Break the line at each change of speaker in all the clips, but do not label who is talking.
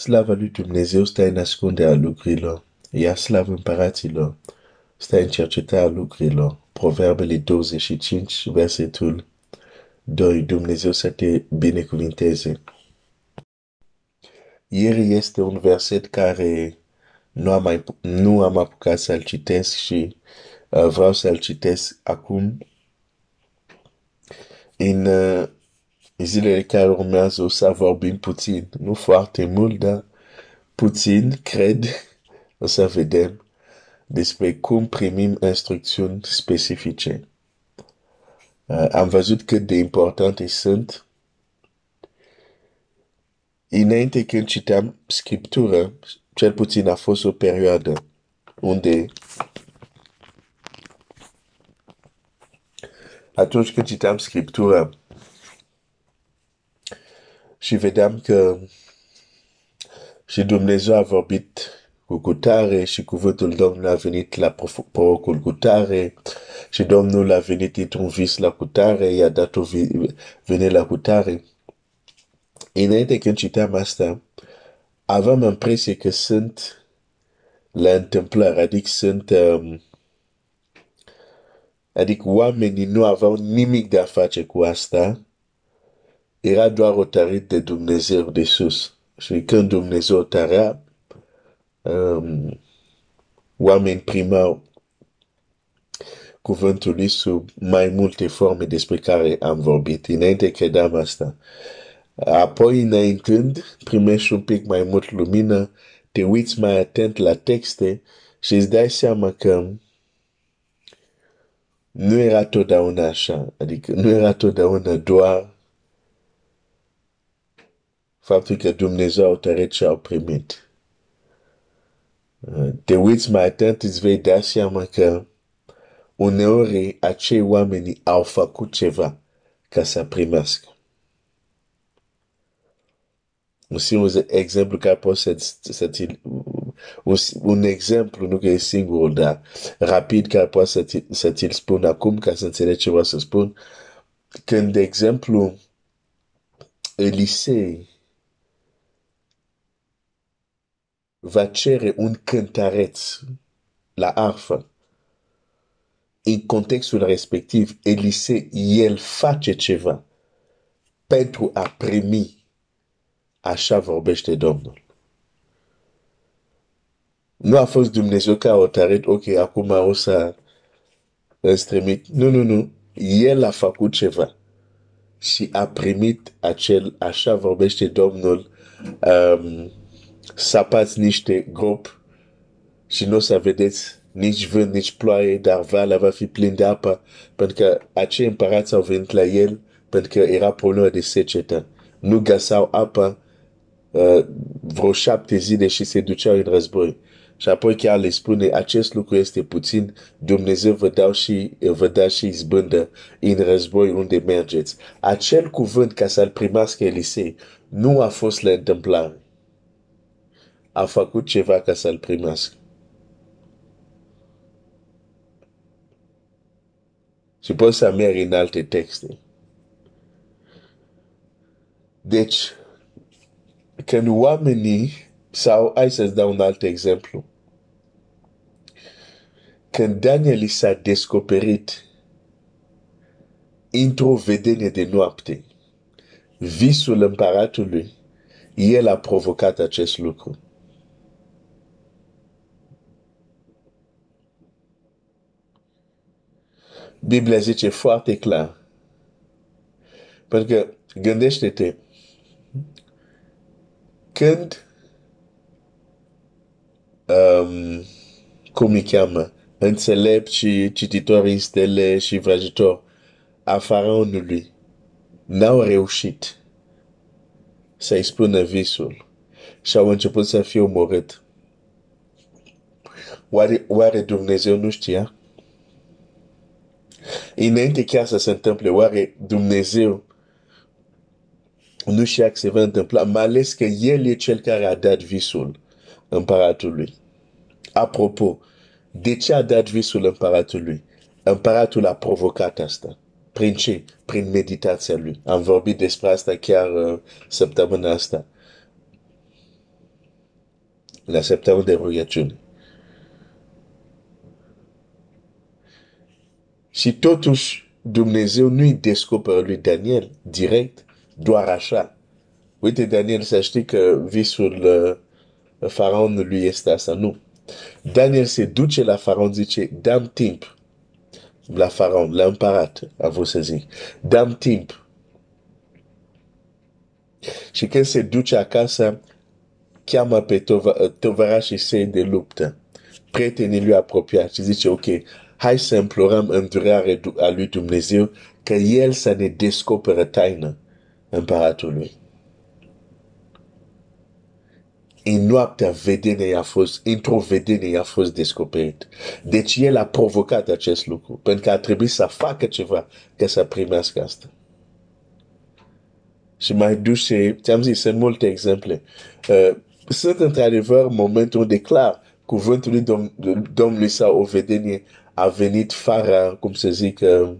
Slava lui Dumnezeu stă în ascunderea lucrurilor, iar slavă împăraților stă în cercetarea lucrurilor. Proverbele 25, versetul 2. Dumnezeu să te binecuvinteze. Ieri este un verset care nu am, mai, nu am apucat să-l citesc și uh, vreau să-l citesc acum. În uh, zilele care urmează o să vorbim puțin, nu foarte mult, dar puțin, cred, o să vedem despre cum primim instrucțiuni specifice. Uh, am văzut cât de importante sunt. Înainte când citeam scriptură, cel puțin a fost o perioadă unde atunci când citeam scriptura și vedeam că și Dumnezeu a vorbit cu cutare și cuvântul Domnului a venit la prorocul cutare și Domnul a venit într-un vis la cutare, i-a dat o vine la cutare. Înainte când citeam asta, aveam impresie că sunt la întâmplare, adică sunt um, adică oamenii nu aveau nimic de a face cu asta, era doar o tarit de Dumnezeu de sus. Și când Dumnezeu tarea, um, oameni primau cuvântul lui sub mai multe forme despre care am vorbit. Înainte credeam asta. Apoi, înaintând, primești un pic mai mult lumină, te uiți mai atent la texte și îți dai seama că nu era totdeauna așa. Adică nu era totdeauna doar faptul că Dumnezeu au tăret și au primit. Te uiți mai atent, îți vei da seama că uneori acei oameni au făcut ceva ca să primească. Un singur exemplu care pot să, să ți un, un exemplu, nu că e singur, dar rapid care pot să, ți, să ți-l spun acum ca să înțelegi ce vreau să spun. Când, de exemplu, Elisei va cere un cântăreț la arfă, în contextul respectiv, Elisei, el face ceva pentru a primi Așa vorbește Domnul. Nu a fost Dumnezeu care a hotărât, ok, acum o să îți trimit. Nu, nu, nu. El a făcut ceva. Și a primit acel, așa vorbește Domnul, um, sapați niște grup și nu o să vedeți nici vânt, nici ploaie, dar valea va fi plin de apă, pentru că acei împărați au venit la el, pentru că era problemă de secetă. Nu găsau apă, uh, vreo șapte zile și se duceau în război. Și apoi chiar le spune, acest lucru este puțin, Dumnezeu vă dau și, vă da și izbândă în război unde mergeți. Acel cuvânt ca să-l primească Elisei nu a fost la întâmplare. A făcut ceva ca să-l primească. Și poți să mergi în alte texte. Deci, când oamenii, sau hai să-ți dau un alt exemplu, când Daniel s-a descoperit într-o vedenie de noapte, visul împăratului, el a provocat acest lucru. Biblia zice foarte clar. Pentru că gândește-te, când um, cum îi cheamă, înțelept și cititorii stele și vrăjitor a faraonului n-au reușit să-i spună visul și au început să fie omorât. Oare, oare Dumnezeu nu știa? Înainte chiar să se întâmple, oare Dumnezeu nu știa că se va întâmpla, mai ales că el e cel care a dat visul împăratului. Apropo, de ce a dat visul împăratului? Împăratul a provocat asta. Prin ce? Prin meditația lui. Am vorbit despre asta chiar uh, săptămâna asta. în așteptarea de rugăciune. Și totuși Dumnezeu nu-i descoperă lui Daniel direct, doar așa. Uite, Daniel, să știi că visul uh, faraonului este asta. Nu. Daniel se duce la faraon, zice, dăm timp la faraon, la împărat, a vrut să zic. Dăm timp. Și când se duce acasă, cheamă pe tovarașii săi de luptă, prietenii lui apropiați și zice, ok, hai să implorăm îndurare a lui Dumnezeu că El să ne descoperă taină împăratului. În noaptea vedenie a fost, într-o vedenie a fost descoperit. Deci el a provocat acest lucru, pentru că a trebuit să facă ceva ca să primească asta. Și mai duce, ți-am zis, sunt multe exemple. Uh, sunt într-adevăr momentul unde clar cuvântul lui Dom- Domnului sau o vedenie a venit fără, cum să zic, uh,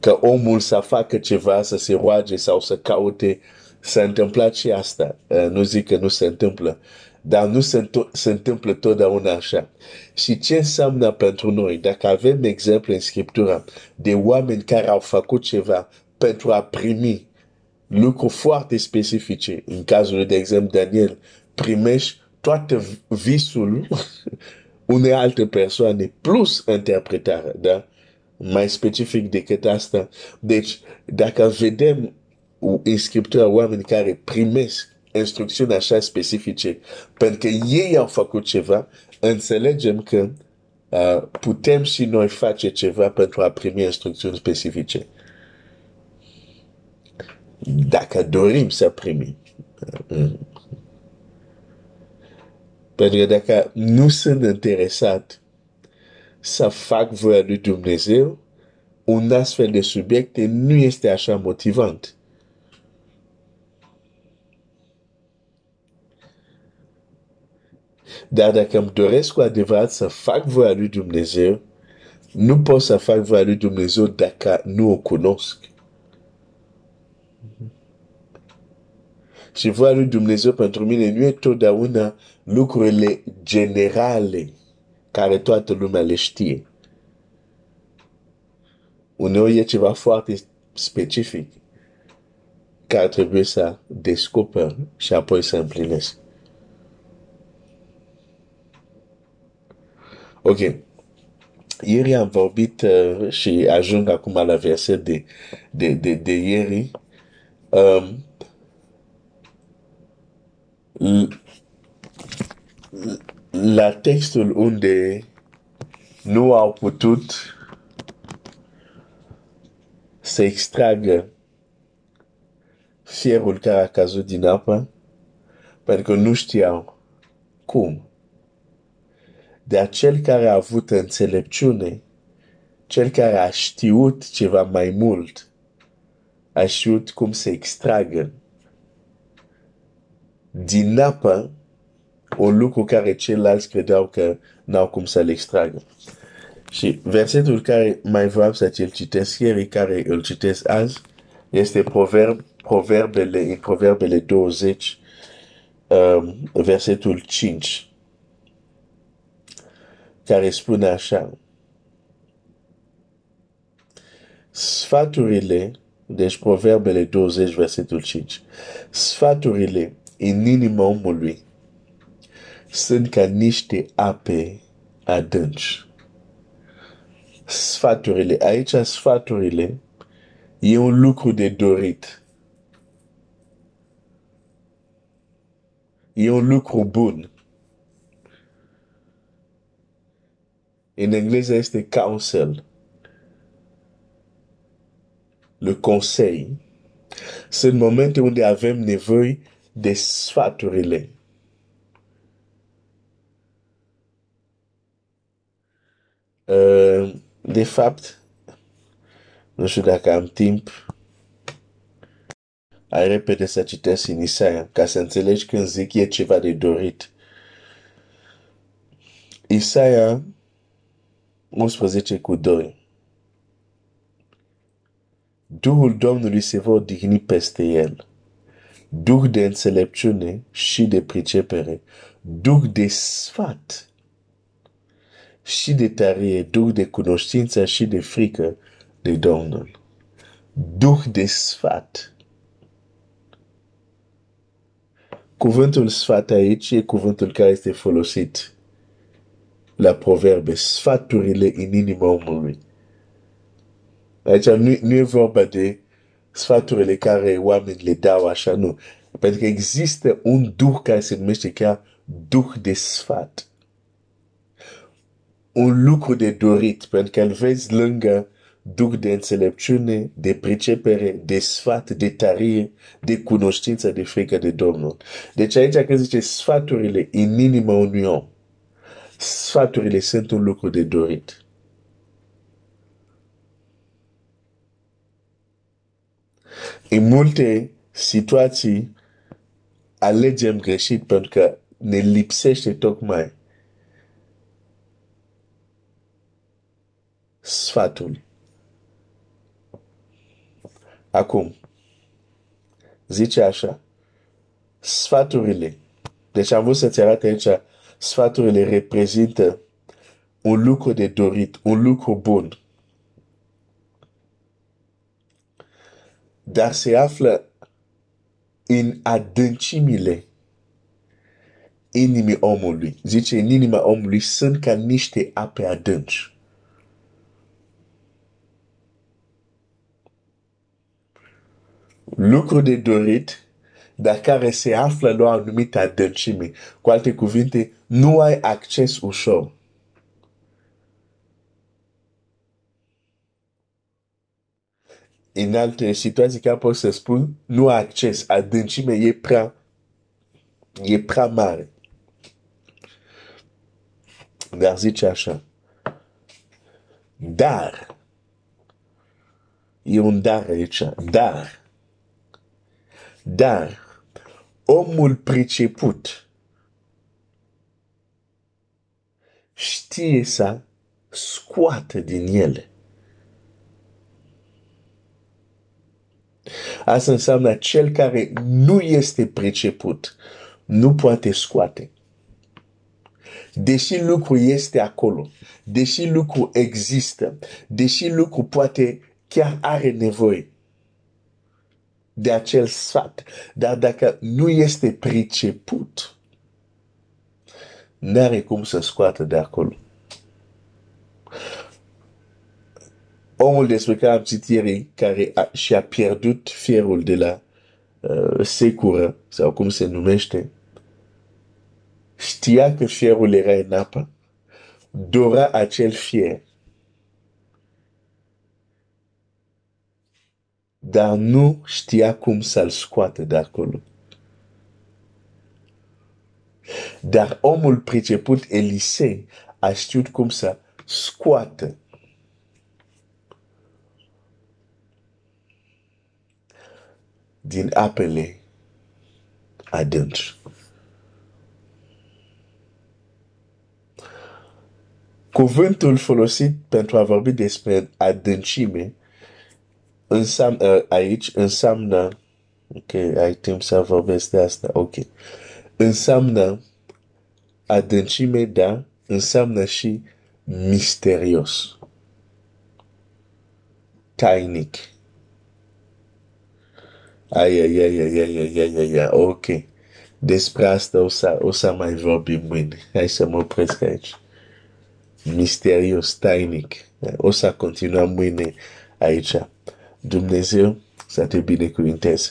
că omul să facă ceva, să se roage sau să caute, s-a întâmplat și asta. Uh, nu zic că nu se întâmplă, dar nu se, se întâmplă totdeauna așa. Și ce înseamnă pentru noi? Dacă avem exemple în Scriptură de oameni care au făcut ceva pentru a primi lucruri foarte specifice, în cazul de exemplu Daniel, primești toată visul unei alte persoane plus interpretare, da? Mai specific decât asta. Deci, dacă vedem în Scriptură oameni care primesc instrucțiuni așa specifice pentru că ei au făcut ceva, înțelegem că uh, putem și noi face ceva pentru a primi instrucțiuni specifice. Dacă dorim să primim. Uh, pentru că dacă nu sunt interesat să fac voia lui Dumnezeu, un astfel de subiect nu este așa motivant. Dar dacă îmi doresc cu adevărat să fac voia lui Dumnezeu, nu pot să fac voia lui Dumnezeu dacă nu o cunosc. Și voia lui Dumnezeu pentru mine nu e totdeauna lucrurile generale care toată lumea le știe. Uneori e ceva foarte specific care trebuie să descoper și apoi să împlinesc. Ok. Ieri am vorbit uh, și ajung acum la verset de, de, de, de ieri. Um, la textul unde nu au putut să extragă fierul care a căzut din apă, pentru că nu știau cum. Dar cel care a avut înțelepciune, cel care a știut ceva mai mult, a știut cum să extragă din apă un lucru care ceilalți credeau că n-au cum să-l extragă. Și versetul care mai vreau să ți-l citesc ieri, care îl citesc azi, este proverb, proverbele, în proverbele 20, um, versetul 5, care spune așa, sfaturile, deci proverbele 20, versetul 5, sfaturile în inima omului sunt ca niște ape adânci. Sfaturile, aici sfaturile e un lucru de dorit. E un lucru bun. În engleză este counsel. Le conseil. Sunt momente unde avem nevoie de sfaturile. Uh, de fapt, nu știu dacă am timp, ai repede să citesc în Isaia, ca să înțelegi când zic e ceva de dorit. Isaia 11 cu 2 Duhul Domnului se va odihni peste el, Duh de înțelepciune și de pricepere, duc de sfat și de tărie, duc de cunoștință și de frică de Domnul. Duh de sfat. Cuvântul sfat aici e cuvântul care este folosit la proverbe, sfaturile în inima omului. Aici nu, nu e vorba de sfaturile care oamenii le dau așa, nu. Pentru că există un duh care se numește chiar duh de sfat. Un lucru de dorit, pentru că îl vezi lângă duh de înțelepciune, de pricepere, de sfat, de tarie, de cunoștință, de frică de Domnul. Deci aici când zice sfaturile în inima unui om, sfaturile sunt un lucru de dorit. În multe situații alegem greșit pentru că ne lipsește tocmai sfatul. Acum, zice așa, sfaturile. Deci am vrut să-ți arăt aici, sfaturile reprezintă un lucru de dorit, un lucru bun. Dar se află în adâncimile inimii omului. Zice, în inima omului sunt ca niște ape adânci. lucru de dorit, dar care se află la o anumită adâncime. Cu alte cuvinte, nu ai acces ușor. În alte situații, chiar pot să spun, nu ai acces. Adâncime e prea, e prea mare. Dar zice așa. Dar, e un dar aici, dar, dar omul priceput știe să scoată din ele. Asta înseamnă cel care nu este priceput, nu poate scoate. Deși lucru este acolo, deși lucru există, deși lucru poate chiar are nevoie, de acel sfat. Dar dacă nu este priceput, n-are cum să scoată de acolo. Omul despre care am citit ieri, care a, și-a pierdut fierul de la uh, secură, sau cum se numește, știa că fierul era în apă, dora acel fier dar nu știa cum să-l scoate de acolo. Dar omul priceput Elisei a știut cum să scoate din apele adânci. Cuvântul folosit pentru a vorbi despre adâncime înseamnă, aici înseamnă, ok, ai timp să vorbesc de asta, ok, înseamnă adâncime, da, înseamnă și misterios, tainic. Ai, ai, ai, ai, ai, ai, ai, ai, ok. Despre asta o să, o să mai vorbim mâine. Hai să mă opresc aici. Misterios, tainic. O să continuăm mâine aici. Dumnezeu să te binecuvinteze.